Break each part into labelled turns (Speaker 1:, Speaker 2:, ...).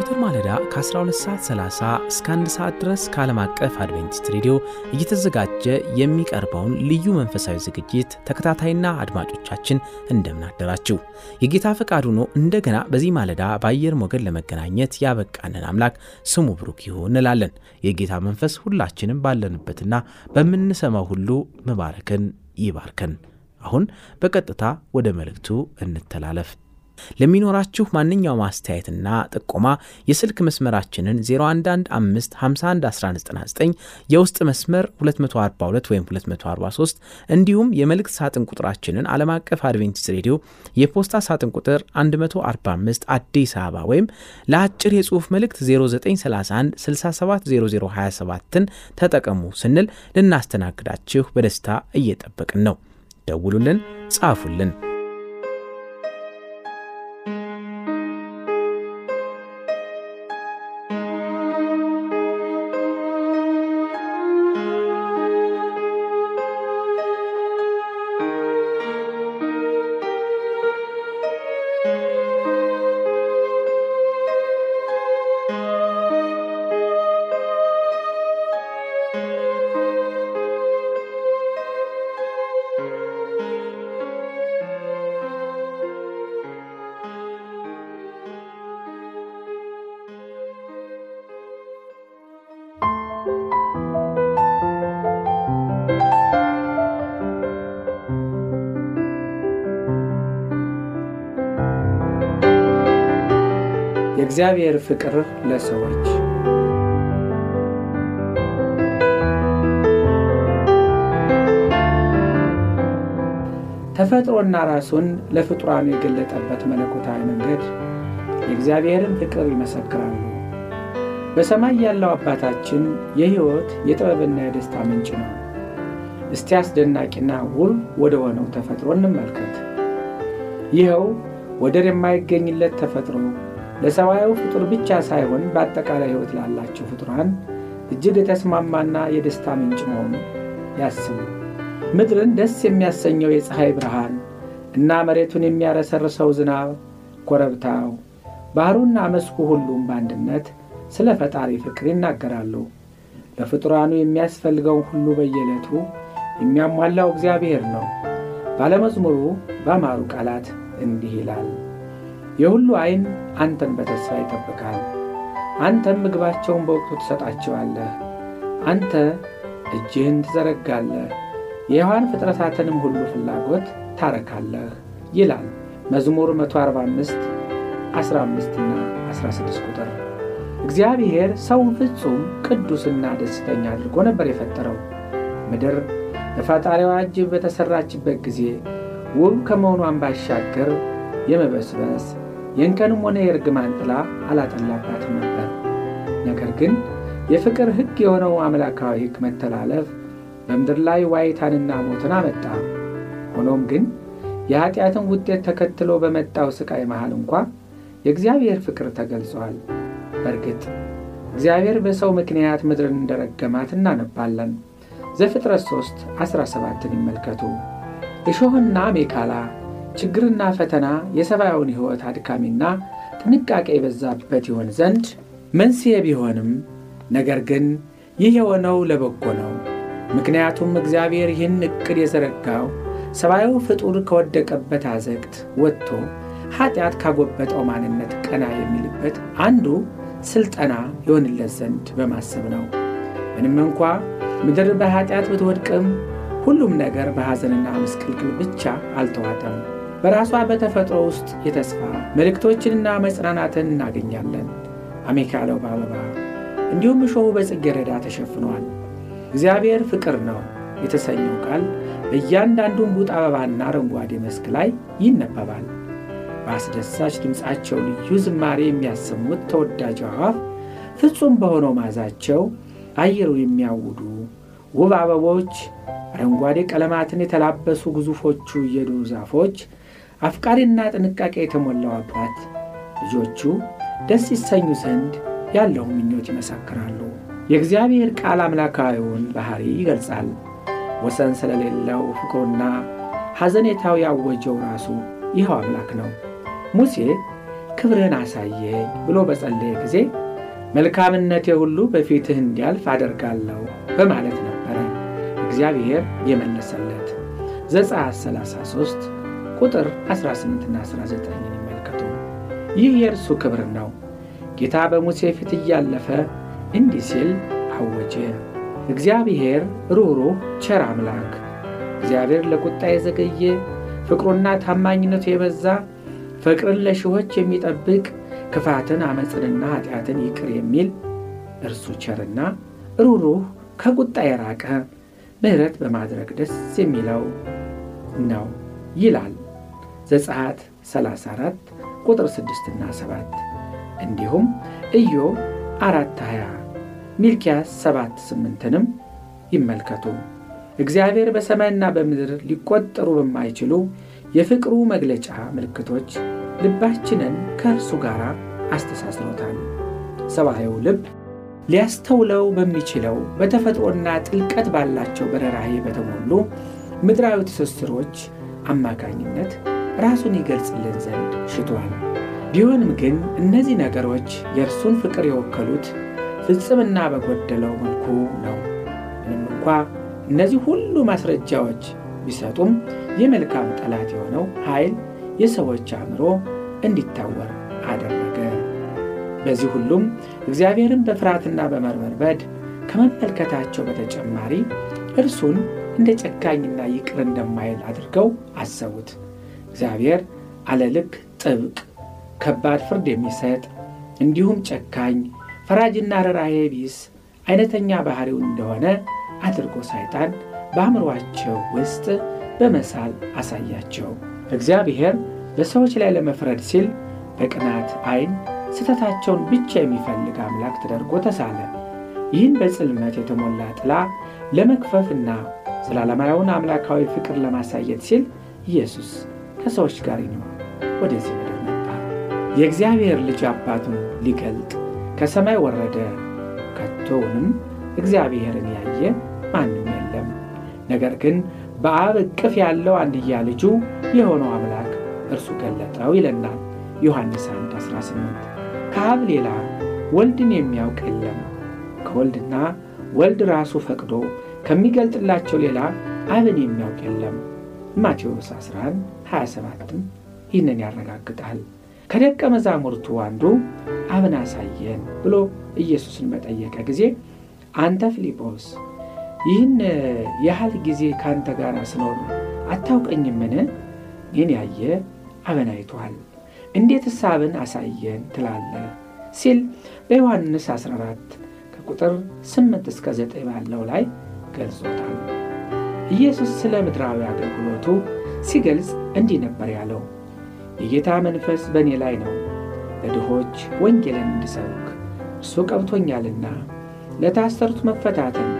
Speaker 1: ዘወትር ማለዳ ከ12 ሰዓት 30 እስከ 1 ሰዓት ድረስ ከዓለም አቀፍ አድቬንቲስት ሬዲዮ እየተዘጋጀ የሚቀርበውን ልዩ መንፈሳዊ ዝግጅት ተከታታይና አድማጮቻችን እንደምን አደራችሁ። የጌታ ፈቃድ ሆኖ እንደገና በዚህ ማለዳ በአየር ሞገድ ለመገናኘት ያበቃንን አምላክ ስሙ ብሩክ ይሁን እንላለን። የጌታ መንፈስ ሁላችንም ባለንበትና በምንሰማው ሁሉ መባረክን ይባርከን። አሁን በቀጥታ ወደ መልእክቱ እንተላለፍ። ለሚኖራችሁ ማንኛውም አስተያየትና ጥቆማ የስልክ መስመራችንን 0115511199 የውስጥ መስመር 242 ወይም 243 እንዲሁም የመልእክት ሳጥን ቁጥራችንን ዓለም አቀፍ አድቬንቲስት ሬዲዮ የፖስታ ሳጥን ቁጥር 145 አዲስ አበባ ወይም ለአጭር የጽሑፍ መልእክት 0931 670027ን ተጠቀሙ ስንል ልናስተናግዳችሁ በደስታ እየጠበቅን ነው። ደውሉልን፣ ጻፉልን።
Speaker 2: የእግዚአብሔር ፍቅር ለሰዎች ተፈጥሮና ራሱን ለፍጡራኑ የገለጠበት መለኮታዊ መንገድ የእግዚአብሔርን ፍቅር ይመሰክራሉ። በሰማይ ያለው አባታችን የሕይወት የጥበብና የደስታ ምንጭ ነው። እስቲ አስደናቂና ውብ ወደ ሆነው ተፈጥሮ እንመልከት። ይኸው ወደር የማይገኝለት ተፈጥሮ ለሰብአዊ ፍጡር ብቻ ሳይሆን በአጠቃላይ ሕይወት ላላቸው ፍጡራን እጅግ የተስማማና የደስታ ምንጭ መሆኑ ያስቡ። ምድርን ደስ የሚያሰኘው የፀሐይ ብርሃን እና መሬቱን የሚያረሰርሰው ዝናብ፣ ኮረብታው፣ ባሕሩና መስኩ ሁሉም በአንድነት ስለ ፈጣሪ ፍቅር ይናገራሉ። ለፍጡራኑ የሚያስፈልገውን ሁሉ በየዕለቱ የሚያሟላው እግዚአብሔር ነው። ባለመዝሙሩ በአማሩ ቃላት እንዲህ ይላል የሁሉ ዐይን አንተን በተስፋ ይጠብቃል። አንተም ምግባቸውን በወቅቱ ትሰጣቸዋለህ። አንተ እጅህን ትዘረጋለህ፣ የሕያዋን ፍጥረታትንም ሁሉ ፍላጎት ታረካለህ ይላል መዝሙር 145 15ና 16 ቁጥር። እግዚአብሔር ሰውን ፍጹም ቅዱስና ደስተኛ አድርጎ ነበር የፈጠረው። ምድር በፈጣሪዋ እጅ በተሠራችበት ጊዜ ውብ ከመሆኗን ባሻገር የመበስበስ የእንከንም ሆነ የእርግማን ጥላ አላጠላባትም ነበር። ነገር ግን የፍቅር ሕግ የሆነው አምላካዊ ሕግ መተላለፍ በምድር ላይ ዋይታንና ሞትን አመጣ። ሆኖም ግን የኀጢአትን ውጤት ተከትሎ በመጣው ሥቃይ መሃል እንኳ የእግዚአብሔር ፍቅር ተገልጿል። በእርግጥ እግዚአብሔር በሰው ምክንያት ምድርን እንደረገማት እናነባለን። ዘፍጥረት 3 17ን ይመልከቱ። እሾህና ሜካላ ችግርና ፈተና የሰብአዊውን ሕይወት አድካሚና ጥንቃቄ የበዛበት ይሆን ዘንድ መንስኤ ቢሆንም ነገር ግን ይህ የሆነው ለበጎ ነው። ምክንያቱም እግዚአብሔር ይህን ዕቅድ የዘረጋው ሰብአዊ ፍጡር ከወደቀበት አዘቅት ወጥቶ ኀጢአት ካጎበጠው ማንነት ቀና የሚልበት አንዱ ስልጠና ይሆንለት ዘንድ በማሰብ ነው። ምንም እንኳ ምድር በኃጢአት ብትወድቅም ሁሉም ነገር በሐዘንና ምስቅልቅል ብቻ አልተዋጠም። በራሷ በተፈጥሮ ውስጥ የተስፋ መልእክቶችንና መጽናናትን እናገኛለን። አሜካለው በአበባ እንዲሁም እሾሁ በጽጌረዳ ተሸፍኗል። እግዚአብሔር ፍቅር ነው የተሰኘው ቃል በእያንዳንዱም ቡጥ አበባና አረንጓዴ መስክ ላይ ይነበባል። በአስደሳች ድምፃቸው ልዩ ዝማሬ የሚያሰሙት ተወዳጅ አዕዋፍ ፍጹም በሆነው ማዛቸው አየሩ የሚያውዱ ውብ አበቦች፣ አረንጓዴ ቀለማትን የተላበሱ ግዙፎቹ የዱር ዛፎች፣ አፍቃሪና ጥንቃቄ የተሞላው አባት ልጆቹ ደስ ይሰኙ ዘንድ ያለውን ምኞት ይመሰክራሉ። የእግዚአብሔር ቃል አምላካዊውን ባሕሪ ይገልጻል። ወሰን ስለሌለው ፍቅሩና ሐዘኔታው ያወጀው ራሱ ይኸው አምላክ ነው። ሙሴ ክብርህን አሳየኝ ብሎ በጸለየ ጊዜ መልካምነቴ ሁሉ በፊትህ እንዲያልፍ አደርጋለሁ በማለት ነበረ እግዚአብሔር የመለሰለት። ዘጸአት 33 ቁጥር 18ና 19 ይመልከቱ። ይህ የእርሱ ክብር ነው። ጌታ በሙሴ ፊት እያለፈ እንዲህ ሲል አወጀ። እግዚአብሔር ሩኅሩህ ቸር አምላክ፣ እግዚአብሔር ለቁጣ የዘገየ ፍቅሩና ታማኝነቱ የበዛ ፍቅርን ለሺዎች የሚጠብቅ ክፋትን ዓመፅንና ኃጢአትን ይቅር የሚል እርሱ ቸርና ሩኅሩህ ከቁጣ የራቀ ምሕረት በማድረግ ደስ የሚለው ነው ይላል ዘጸአት 34 ቁጥር 6ና 7 እንዲሁም ኢዮብ 4 20 ሚልኪያስ 7 8ንም ይመልከቱ። እግዚአብሔር በሰማይና በምድር ሊቆጠሩ በማይችሉ የፍቅሩ መግለጫ ምልክቶች ልባችንን ከእርሱ ጋር አስተሳስሮታል። ሰብአዊው ልብ ሊያስተውለው በሚችለው በተፈጥሮና ጥልቀት ባላቸው በረራሄ በተሞሉ ምድራዊ ትስስሮች አማካኝነት ራሱን ይገልጽልን ዘንድ ሽቷል። ቢሆንም ግን እነዚህ ነገሮች የእርሱን ፍቅር የወከሉት ፍጽምና በጎደለው መልኩ ነው። ምንም እንኳ እነዚህ ሁሉ ማስረጃዎች ቢሰጡም የመልካም ጠላት የሆነው ኃይል የሰዎች አእምሮ እንዲታወር አደረገ። በዚህ ሁሉም እግዚአብሔርን በፍርሃትና በመርበርበድ ከመመልከታቸው በተጨማሪ እርሱን እንደ ጨካኝና ይቅር እንደማይል አድርገው አሰቡት። እግዚአብሔር አለልክ ጥብቅ፣ ከባድ ፍርድ የሚሰጥ እንዲሁም ጨካኝ፣ ፈራጅና ርኅራኄ ቢስ አይነተኛ ባሕሪው እንደሆነ አድርጎ ሰይጣን በአእምሮአቸው ውስጥ በመሳል አሳያቸው። እግዚአብሔር በሰዎች ላይ ለመፍረድ ሲል በቅናት ዓይን ስህተታቸውን ብቻ የሚፈልግ አምላክ ተደርጎ ተሳለ። ይህን በጽልመት የተሞላ ጥላ ለመክፈፍና ዘላለማዊውን አምላካዊ ፍቅር ለማሳየት ሲል ኢየሱስ ከሰዎች ጋር ይኖር ወደዚህ ምድር መጣ። የእግዚአብሔር ልጅ አባቱን ሊገልጥ ከሰማይ ወረደ። ከቶውንም እግዚአብሔርን ያየ ማንም የለም። ነገር ግን በአብ እቅፍ ያለው አንድያ ልጁ የሆነው አምላክ እርሱ ገለጠው ይለናል ዮሐንስ 1 18 ከአብ ሌላ ወልድን የሚያውቅ የለም። ከወልድና ወልድ ራሱ ፈቅዶ ከሚገልጥላቸው ሌላ አብን የሚያውቅ የለም። ማቴዎስ 11 27ም ይህንን ያረጋግጣል። ከደቀ መዛሙርቱ አንዱ አብን አሳየን ብሎ ኢየሱስን በጠየቀ ጊዜ አንተ ፊልጶስ ይህን ያህል ጊዜ ከአንተ ጋር ስኖር አታውቀኝምን? ይህን ያየ አብን አይቷል። እንዴትስ አብን አሳየን ትላለህ? ሲል በዮሐንስ 14 ከቁጥር 8 እስከ 9 ባለው ላይ ገልጾታል። ኢየሱስ ስለ ምድራዊ አገልግሎቱ ሲገልጽ እንዲህ ነበር ያለው፣ የጌታ መንፈስ በእኔ ላይ ነው፣ ለድሆች ወንጌልን እንድሰብክ እርሱ ቀብቶኛልና፣ ለታሰሩት መፈታትን፣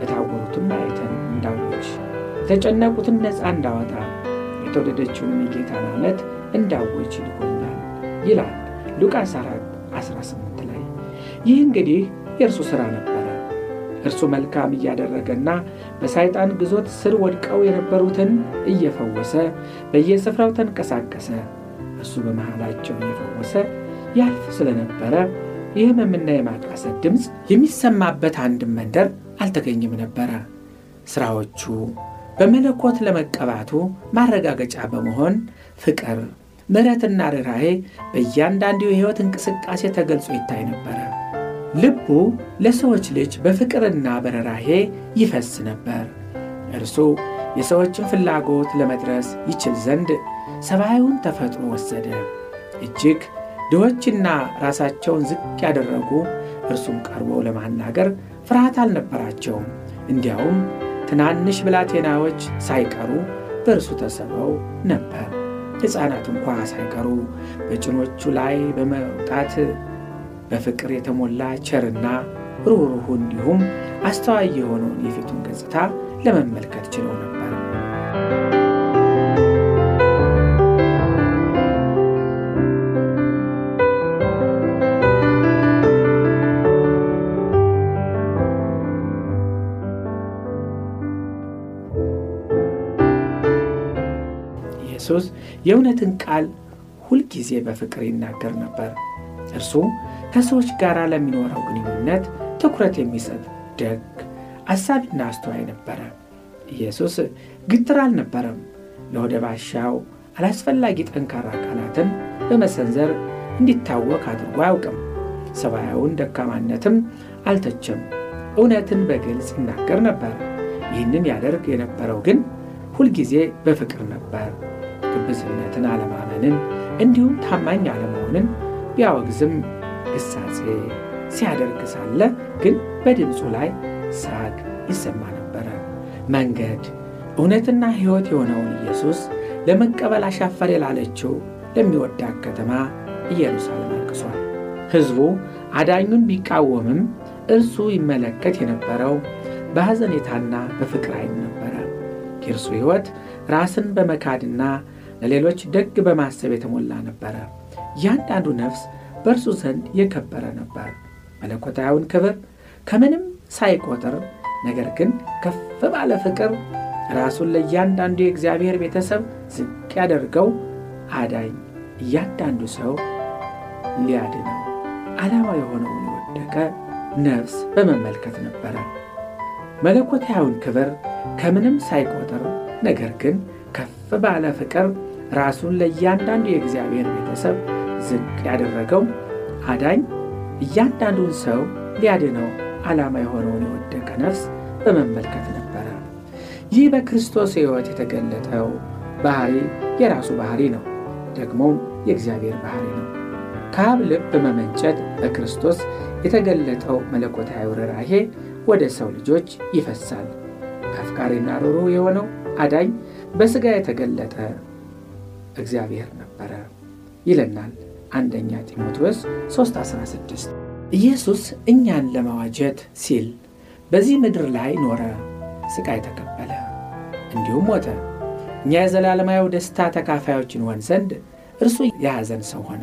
Speaker 2: ለታወሩትም ማየትን እንዳውጅ፣ የተጨነቁትን ነፃ እንዳወጣ፣ የተወደደችውን የጌታን ዓመት እንዳውጅ ልኮኛል ይላል ሉቃስ 4 18 ላይ። ይህ እንግዲህ የእርሱ ሥራ ነበረ። እርሱ መልካም እያደረገና በሰይጣን ግዞት ስር ወድቀው የነበሩትን እየፈወሰ በየስፍራው ተንቀሳቀሰ። እርሱ በመሃላቸው እየፈወሰ ያልፍ ስለነበረ የሕመምና የማቃሰት ድምፅ የሚሰማበት አንድም መንደር አልተገኘም ነበረ። ሥራዎቹ በመለኮት ለመቀባቱ ማረጋገጫ በመሆን ፍቅር፣ ምሕረትና ርኅራኄ በእያንዳንዱ የሕይወት እንቅስቃሴ ተገልጾ ይታይ ነበረ። ልቡ ለሰዎች ልጅ በፍቅርና በርኅራኄ ይፈስ ነበር። እርሱ የሰዎችን ፍላጎት ለመድረስ ይችል ዘንድ ሰብአዊውን ተፈጥሮ ወሰደ። እጅግ ድሆችና ራሳቸውን ዝቅ ያደረጉ እርሱም ቀርበው ለማናገር ፍርሃት አልነበራቸውም። እንዲያውም ትናንሽ ብላቴናዎች ሳይቀሩ በእርሱ ተሰበው ነበር። ሕፃናት እንኳ ሳይቀሩ በጭኖቹ ላይ በመውጣት በፍቅር የተሞላ ቸርና ሩህሩህ እንዲሁም አስተዋይ የሆነውን የፊቱን ገጽታ ለመመልከት ችለው ነበር። ኢየሱስ የእውነትን ቃል ሁልጊዜ በፍቅር ይናገር ነበር። እርሱ ከሰዎች ጋር ለሚኖረው ግንኙነት ትኩረት የሚሰጥ ደግ፣ አሳቢና አስተዋይ ነበረ። ኢየሱስ ግትር አልነበረም። ለወደ ባሻው አላስፈላጊ ጠንካራ ቃላትን በመሰንዘር እንዲታወቅ አድርጎ አያውቅም። ሰብአዊውን ደካማነትም አልተቸም። እውነትን በግልጽ ይናገር ነበር። ይህንን ያደርግ የነበረው ግን ሁልጊዜ በፍቅር ነበር። ግብዝነትን፣ አለማመንን እንዲሁም ታማኝ አለመሆንን ቢያወግዝም ግሳጼ ሲያደርግ ሳለ ግን በድምፁ ላይ ሳቅ ይሰማ ነበረ። መንገድ እውነትና ሕይወት የሆነውን ኢየሱስ ለመቀበል አሻፈር ላለችው ለሚወዳት ከተማ ኢየሩሳሌም አልቅሷል። ሕዝቡ አዳኙን ቢቃወምም እርሱ ይመለከት የነበረው በሐዘኔታና በፍቅር ዓይን ነበረ። የእርሱ ሕይወት ራስን በመካድና ለሌሎች ደግ በማሰብ የተሞላ ነበረ። እያንዳንዱ ነፍስ በእርሱ ዘንድ የከበረ ነበር። መለኮታዊውን ክብር ከምንም ሳይቆጥር ነገር ግን ከፍ ባለ ፍቅር ራሱን ለእያንዳንዱ የእግዚአብሔር ቤተሰብ ዝቅ ያደርገው አዳኝ እያንዳንዱ ሰው ሊያድነው ዓላማ የሆነውን የወደቀ ነፍስ በመመልከት ነበረ። መለኮታዊውን ክብር ከምንም ሳይቆጥር ነገር ግን ከፍ ባለ ፍቅር ራሱን ለእያንዳንዱ የእግዚአብሔር ቤተሰብ ዝቅ ያደረገው አዳኝ እያንዳንዱን ሰው ሊያድነው ዓላማ የሆነውን የወደቀ ነፍስ በመመልከት ነበረ። ይህ በክርስቶስ ሕይወት የተገለጠው ባህሪ የራሱ ባህሪ ነው፣ ደግሞም የእግዚአብሔር ባህሪ ነው። ከአብ ልብ በመመንጨት በክርስቶስ የተገለጠው መለኮታዊ ርኅራኄ ወደ ሰው ልጆች ይፈሳል። አፍቃሪና ሩሩ የሆነው አዳኝ በሥጋ የተገለጠ እግዚአብሔር ነበረ ይለናል አንደኛ ጢሞቴዎስ 3:16 ኢየሱስ እኛን ለማዋጀት ሲል በዚህ ምድር ላይ ኖረ፣ ሥቃይ ተቀበለ፣ እንዲሁም ሞተ። እኛ የዘላለማዊ ደስታ ተካፋዮች እንሆን ዘንድ እርሱ የሐዘን ሰው ሆነ።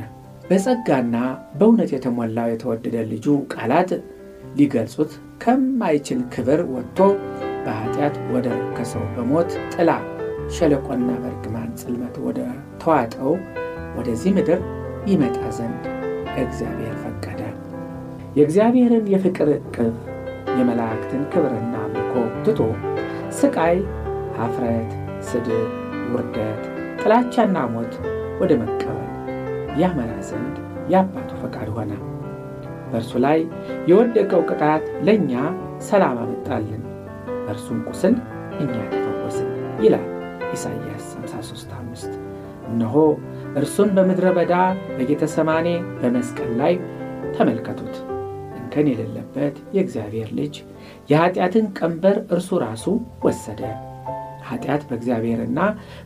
Speaker 2: በጸጋና በእውነት የተሞላው የተወደደ ልጁ ቃላት ሊገልጹት ከማይችል ክብር ወጥቶ በኃጢአት ወደ ረከሰው በሞት ጥላ ሸለቆና በርግማን ጽልመት ወደ ተዋጠው ወደዚህ ምድር ይመጣ ዘንድ እግዚአብሔር ፈቀደ። የእግዚአብሔርን የፍቅር ዕቅፍ የመላእክትን ክብርና አምልኮ ትቶ ስቃይ፣ ኀፍረት፣ ስድብ፣ ውርደት፣ ጥላቻና ሞት ወደ መቀበል ያመራ ዘንድ የአባቱ ፈቃድ ሆነ። በእርሱ ላይ የወደቀው ቅጣት ለእኛ ሰላም አመጣልን፣ በእርሱም ቁስል እኛ ተፈወስን ይላል ኢሳይያስ 53፥5 እነሆ እርሱን በምድረ በዳ በጌተሰማኔ በመስቀል ላይ ተመልከቱት። እንከን የሌለበት የእግዚአብሔር ልጅ የኀጢአትን ቀንበር እርሱ ራሱ ወሰደ። ኀጢአት በእግዚአብሔርና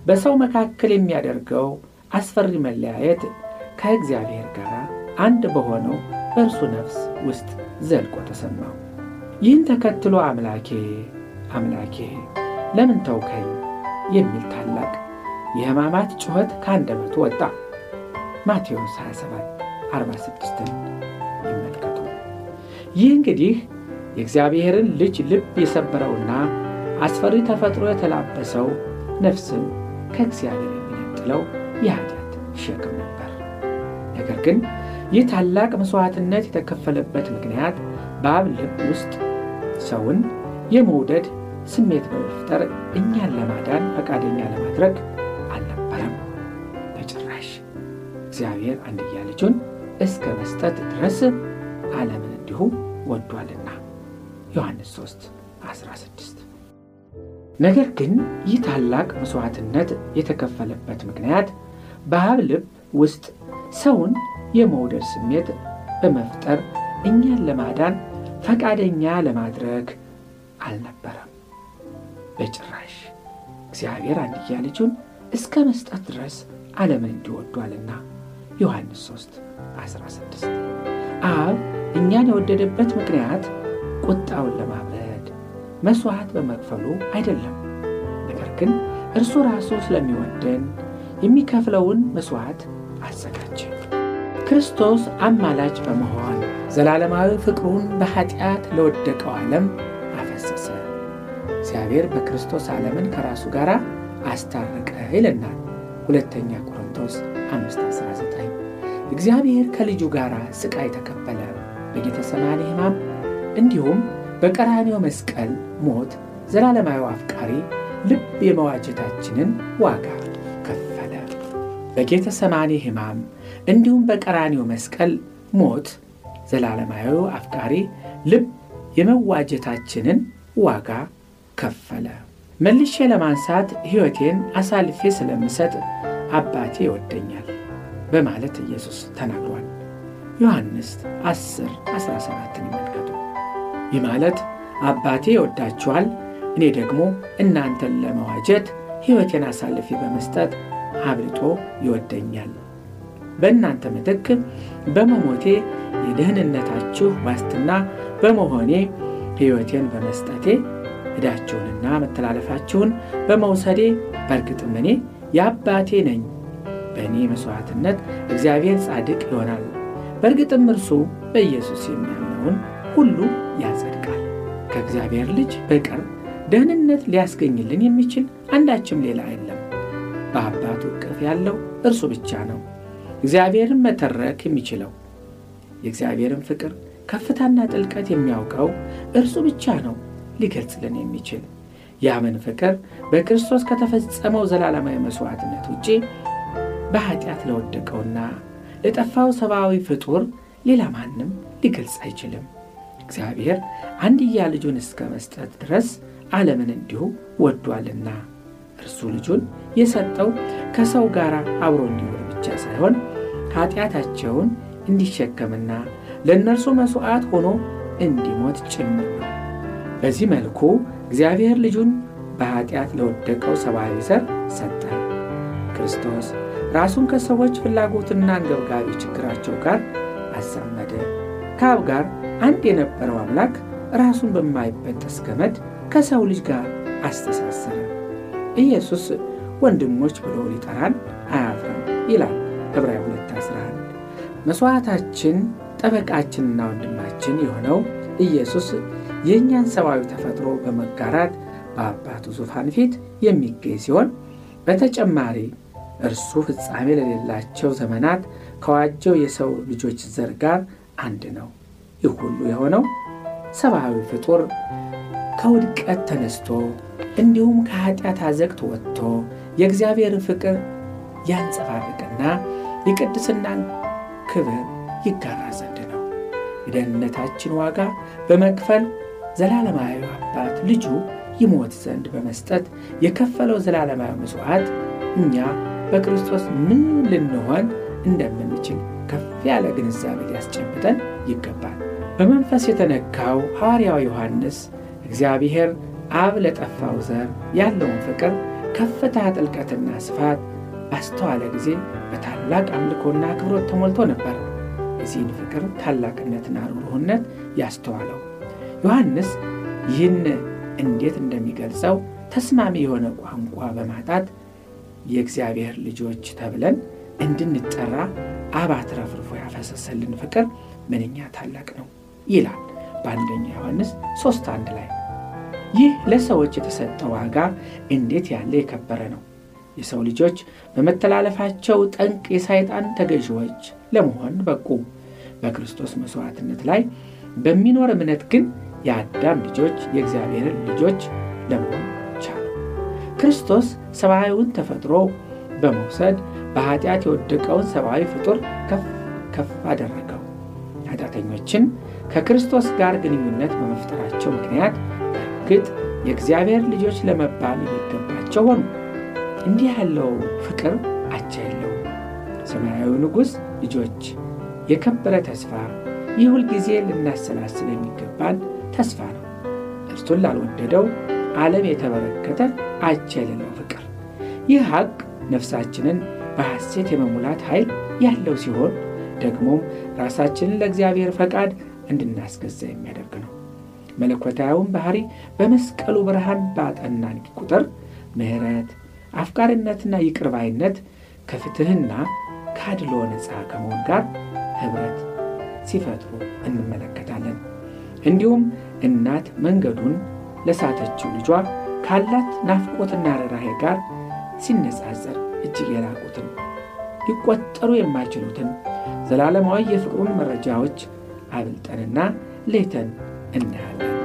Speaker 2: በሰው መካከል የሚያደርገው አስፈሪ መለያየት ከእግዚአብሔር ጋር አንድ በሆነው በእርሱ ነፍስ ውስጥ ዘልቆ ተሰማው። ይህን ተከትሎ አምላኬ አምላኬ ለምን ተውከኝ የሚል ታላቅ የሕማማት ጩኸት ከአንደበቱ ወጣ። ማቴዎስ 27 46ን ይመልከቱ። ይህ እንግዲህ የእግዚአብሔርን ልጅ ልብ የሰበረውና አስፈሪ ተፈጥሮ የተላበሰው ነፍስን ከእግዚአብሔር የሚነጥለው የኃጢአት ሸክም ነበር። ነገር ግን ይህ ታላቅ መሥዋዕትነት የተከፈለበት ምክንያት በአብ ልብ ውስጥ ሰውን የመውደድ ስሜት በመፍጠር እኛን ለማዳን ፈቃደኛ ለማድረግ እግዚአብሔር አንድያ ልጁን እስከ መስጠት ድረስ ዓለምን እንዲሁ ወዷልና ዮሐንስ 3 16 ነገር ግን ይህ ታላቅ መሥዋዕትነት የተከፈለበት ምክንያት በአብ ልብ ውስጥ ሰውን የመውደድ ስሜት በመፍጠር እኛን ለማዳን ፈቃደኛ ለማድረግ አልነበረም። በጭራሽ እግዚአብሔር አንድያ ልጁን እስከ መስጠት ድረስ ዓለምን እንዲወዷልና ዮሐንስ 3 16 አብ እኛን የወደደበት ምክንያት ቁጣውን ለማብረድ መሥዋዕት በመክፈሉ አይደለም። ነገር ግን እርሱ ራሱ ስለሚወደን የሚከፍለውን መሥዋዕት አዘጋጀ። ክርስቶስ አማላጅ በመሆን ዘላለማዊ ፍቅሩን በኀጢአት ለወደቀው ዓለም አፈሰሰ። እግዚአብሔር በክርስቶስ ዓለምን ከራሱ ጋር አስታረቀ ይለናል ሁለተኛ ቆሮንቶስ 519 እግዚአብሔር ከልጁ ጋር ሥቃይ ተቀበለ በጌተሰማኒ ሕማም እንዲሁም በቀራንዮ መስቀል ሞት ዘላለማዊ አፍቃሪ ልብ የመዋጀታችንን ዋጋ ከፈለ። በጌተሰማኒ ሕማም እንዲሁም በቀራንዮ መስቀል ሞት ዘላለማዊ አፍቃሪ ልብ የመዋጀታችንን ዋጋ ከፈለ። መልሼ ለማንሳት ሕይወቴን አሳልፌ ስለምሰጥ አባቴ ይወደኛል በማለት ኢየሱስ ተናግሯል። ዮሐንስ 10 17ን ይመልከቱ። ይህ ማለት አባቴ ይወዳችኋል፣ እኔ ደግሞ እናንተን ለመዋጀት ሕይወቴን አሳልፌ በመስጠት አብልጦ ይወደኛል። በእናንተ ምትክ በመሞቴ የደህንነታችሁ ዋስትና በመሆኔ ሕይወቴን በመስጠቴ ዕዳችሁንና መተላለፋችሁን በመውሰዴ በእርግጥም እኔ የአባቴ ነኝ። በእኔ መሥዋዕትነት እግዚአብሔር ጻድቅ ይሆናል። በእርግጥም እርሱ በኢየሱስ የሚያምነውን ሁሉ ያጸድቃል። ከእግዚአብሔር ልጅ በቀር ደህንነት ሊያስገኝልን የሚችል አንዳችም ሌላ የለም። በአባቱ እቅፍ ያለው እርሱ ብቻ ነው። እግዚአብሔርን መተረክ የሚችለው የእግዚአብሔርን ፍቅር ከፍታና ጥልቀት የሚያውቀው እርሱ ብቻ ነው ሊገልጽልን የሚችል ያምን ፍቅር በክርስቶስ ከተፈጸመው ዘላለማዊ መሥዋዕትነት ውጪ በኀጢአት ለወደቀውና ለጠፋው ሰብአዊ ፍጡር ሌላ ማንም ሊገልጽ አይችልም። እግዚአብሔር አንድያ ልጁን እስከ መስጠት ድረስ ዓለምን እንዲሁ ወዷልና እርሱ ልጁን የሰጠው ከሰው ጋር አብሮ እንዲሆን ብቻ ሳይሆን ኀጢአታቸውን እንዲሸከምና ለእነርሱ መሥዋዕት ሆኖ እንዲሞት ጭምር ነው። በዚህ መልኩ እግዚአብሔር ልጁን በኀጢአት ለወደቀው ሰብአዊ ዘር ሰጠ። ክርስቶስ ራሱን ከሰዎች ፍላጎትና አንገብጋቢ ችግራቸው ጋር አዛመደ። ከአብ ጋር አንድ የነበረው አምላክ ራሱን በማይበጠስ ገመድ ከሰው ልጅ ጋር አስተሳሰረ። ኢየሱስ ወንድሞች ብሎ ሊጠራን አያፍርም ይላል ዕብራውያን 2፥11 መሥዋዕታችን ጠበቃችንና ወንድማችን የሆነው ኢየሱስ የእኛን ሰብአዊ ተፈጥሮ በመጋራት በአባቱ ዙፋን ፊት የሚገኝ ሲሆን በተጨማሪ እርሱ ፍጻሜ ለሌላቸው ዘመናት ከዋጀው የሰው ልጆች ዘር ጋር አንድ ነው። ይህ ሁሉ የሆነው ሰብአዊ ፍጡር ከውድቀት ተነስቶ እንዲሁም ከኀጢአት አዘቅት ወጥቶ የእግዚአብሔርን ፍቅር ያንጸባርቅና የቅድስናን ክብር ይጋራ ዘንድ ነው። የደህንነታችን ዋጋ በመክፈል ዘላለማዊ አባት ልጁ ይሞት ዘንድ በመስጠት የከፈለው ዘላለማዊ መሥዋዕት እኛ በክርስቶስ ምን ልንሆን እንደምንችል ከፍ ያለ ግንዛቤ ሊያስጨብጠን ይገባል። በመንፈስ የተነካው ሐዋርያው ዮሐንስ እግዚአብሔር አብ ለጠፋው ዘር ያለውን ፍቅር ከፍታ፣ ጥልቀትና ስፋት ባስተዋለ ጊዜ በታላቅ አምልኮና አክብሮት ተሞልቶ ነበር። የዚህን ፍቅር ታላቅነትና ርኅሩህነት ያስተዋለው ዮሐንስ ይህን እንዴት እንደሚገልጸው ተስማሚ የሆነ ቋንቋ በማጣት የእግዚአብሔር ልጆች ተብለን እንድንጠራ አብ አትረፍርፎ ያፈሰሰልን ፍቅር ምንኛ ታላቅ ነው ይላል በአንደኛ ዮሐንስ ሦስት አንድ ላይ። ይህ ለሰዎች የተሰጠ ዋጋ እንዴት ያለ የከበረ ነው! የሰው ልጆች በመተላለፋቸው ጠንቅ የሰይጣን ተገዢዎች ለመሆን በቁ። በክርስቶስ መሥዋዕትነት ላይ በሚኖር እምነት ግን የአዳም ልጆች የእግዚአብሔርን ልጆች ለመሆን ክርስቶስ ሰብአዊውን ተፈጥሮ በመውሰድ በኃጢአት የወደቀውን ሰብአዊ ፍጡር ከፍ ከፍ አደረገው። ኃጢአተኞችን ከክርስቶስ ጋር ግንኙነት በመፍጠራቸው ምክንያት በእርግጥ የእግዚአብሔር ልጆች ለመባል የሚገባቸው ሆኑ። እንዲህ ያለው ፍቅር አቻ የለውም። ሰማያዊ ንጉሥ ልጆች የከበረ ተስፋ፣ ይህ ሁልጊዜ ልናሰላስል የሚገባን ተስፋ ነው። እርሱን ላልወደደው ዓለም የተበረከተ የሌለው ፍቅር። ይህ ሐቅ ነፍሳችንን በሐሴት የመሙላት ኃይል ያለው ሲሆን ደግሞም ራሳችንን ለእግዚአብሔር ፈቃድ እንድናስገዛ የሚያደርግ ነው። መለኮታዊውን ባሕሪ በመስቀሉ ብርሃን ባጠናን ቁጥር ምሕረት፣ አፍቃሪነትና ይቅርባይነት ከፍትሕና ከአድሎ ነፃ ከመሆን ጋር ኅብረት ሲፈጥሩ እንመለከታለን። እንዲሁም እናት መንገዱን ለሳተችው ልጇ ካላት ናፍቆትና ርኅራኄ ጋር ሲነጻጸር እጅግ የላቁትን ሊቆጠሩ የማይችሉትን ዘላለማዊ የፍቅሩን መረጃዎች አብልጠንና ሌተን እናያለን።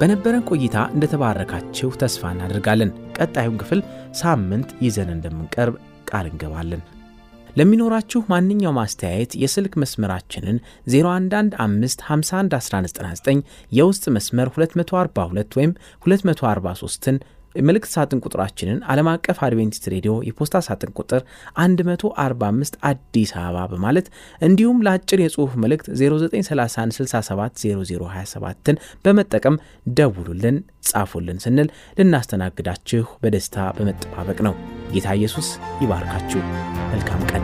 Speaker 1: በነበረን ቆይታ እንደተባረካችሁ ተስፋ እናደርጋለን። ቀጣዩን ክፍል ሳምንት ይዘን እንደምንቀርብ ቃል እንገባለን። ለሚኖራችሁ ማንኛውም አስተያየት የስልክ መስመራችንን 0115511199 የውስጥ መስመር 242 ወይም 243ን መልእክት ሳጥን ቁጥራችንን ዓለም አቀፍ አድቬንቲስት ሬዲዮ የፖስታ ሳጥን ቁጥር 145 አዲስ አበባ በማለት እንዲሁም ለአጭር የጽሑፍ መልእክት 0931670027ን በመጠቀም ደውሉልን፣ ጻፉልን ስንል ልናስተናግዳችሁ በደስታ በመጠባበቅ ነው። ጌታ ኢየሱስ ይባርካችሁ። መልካም ቀን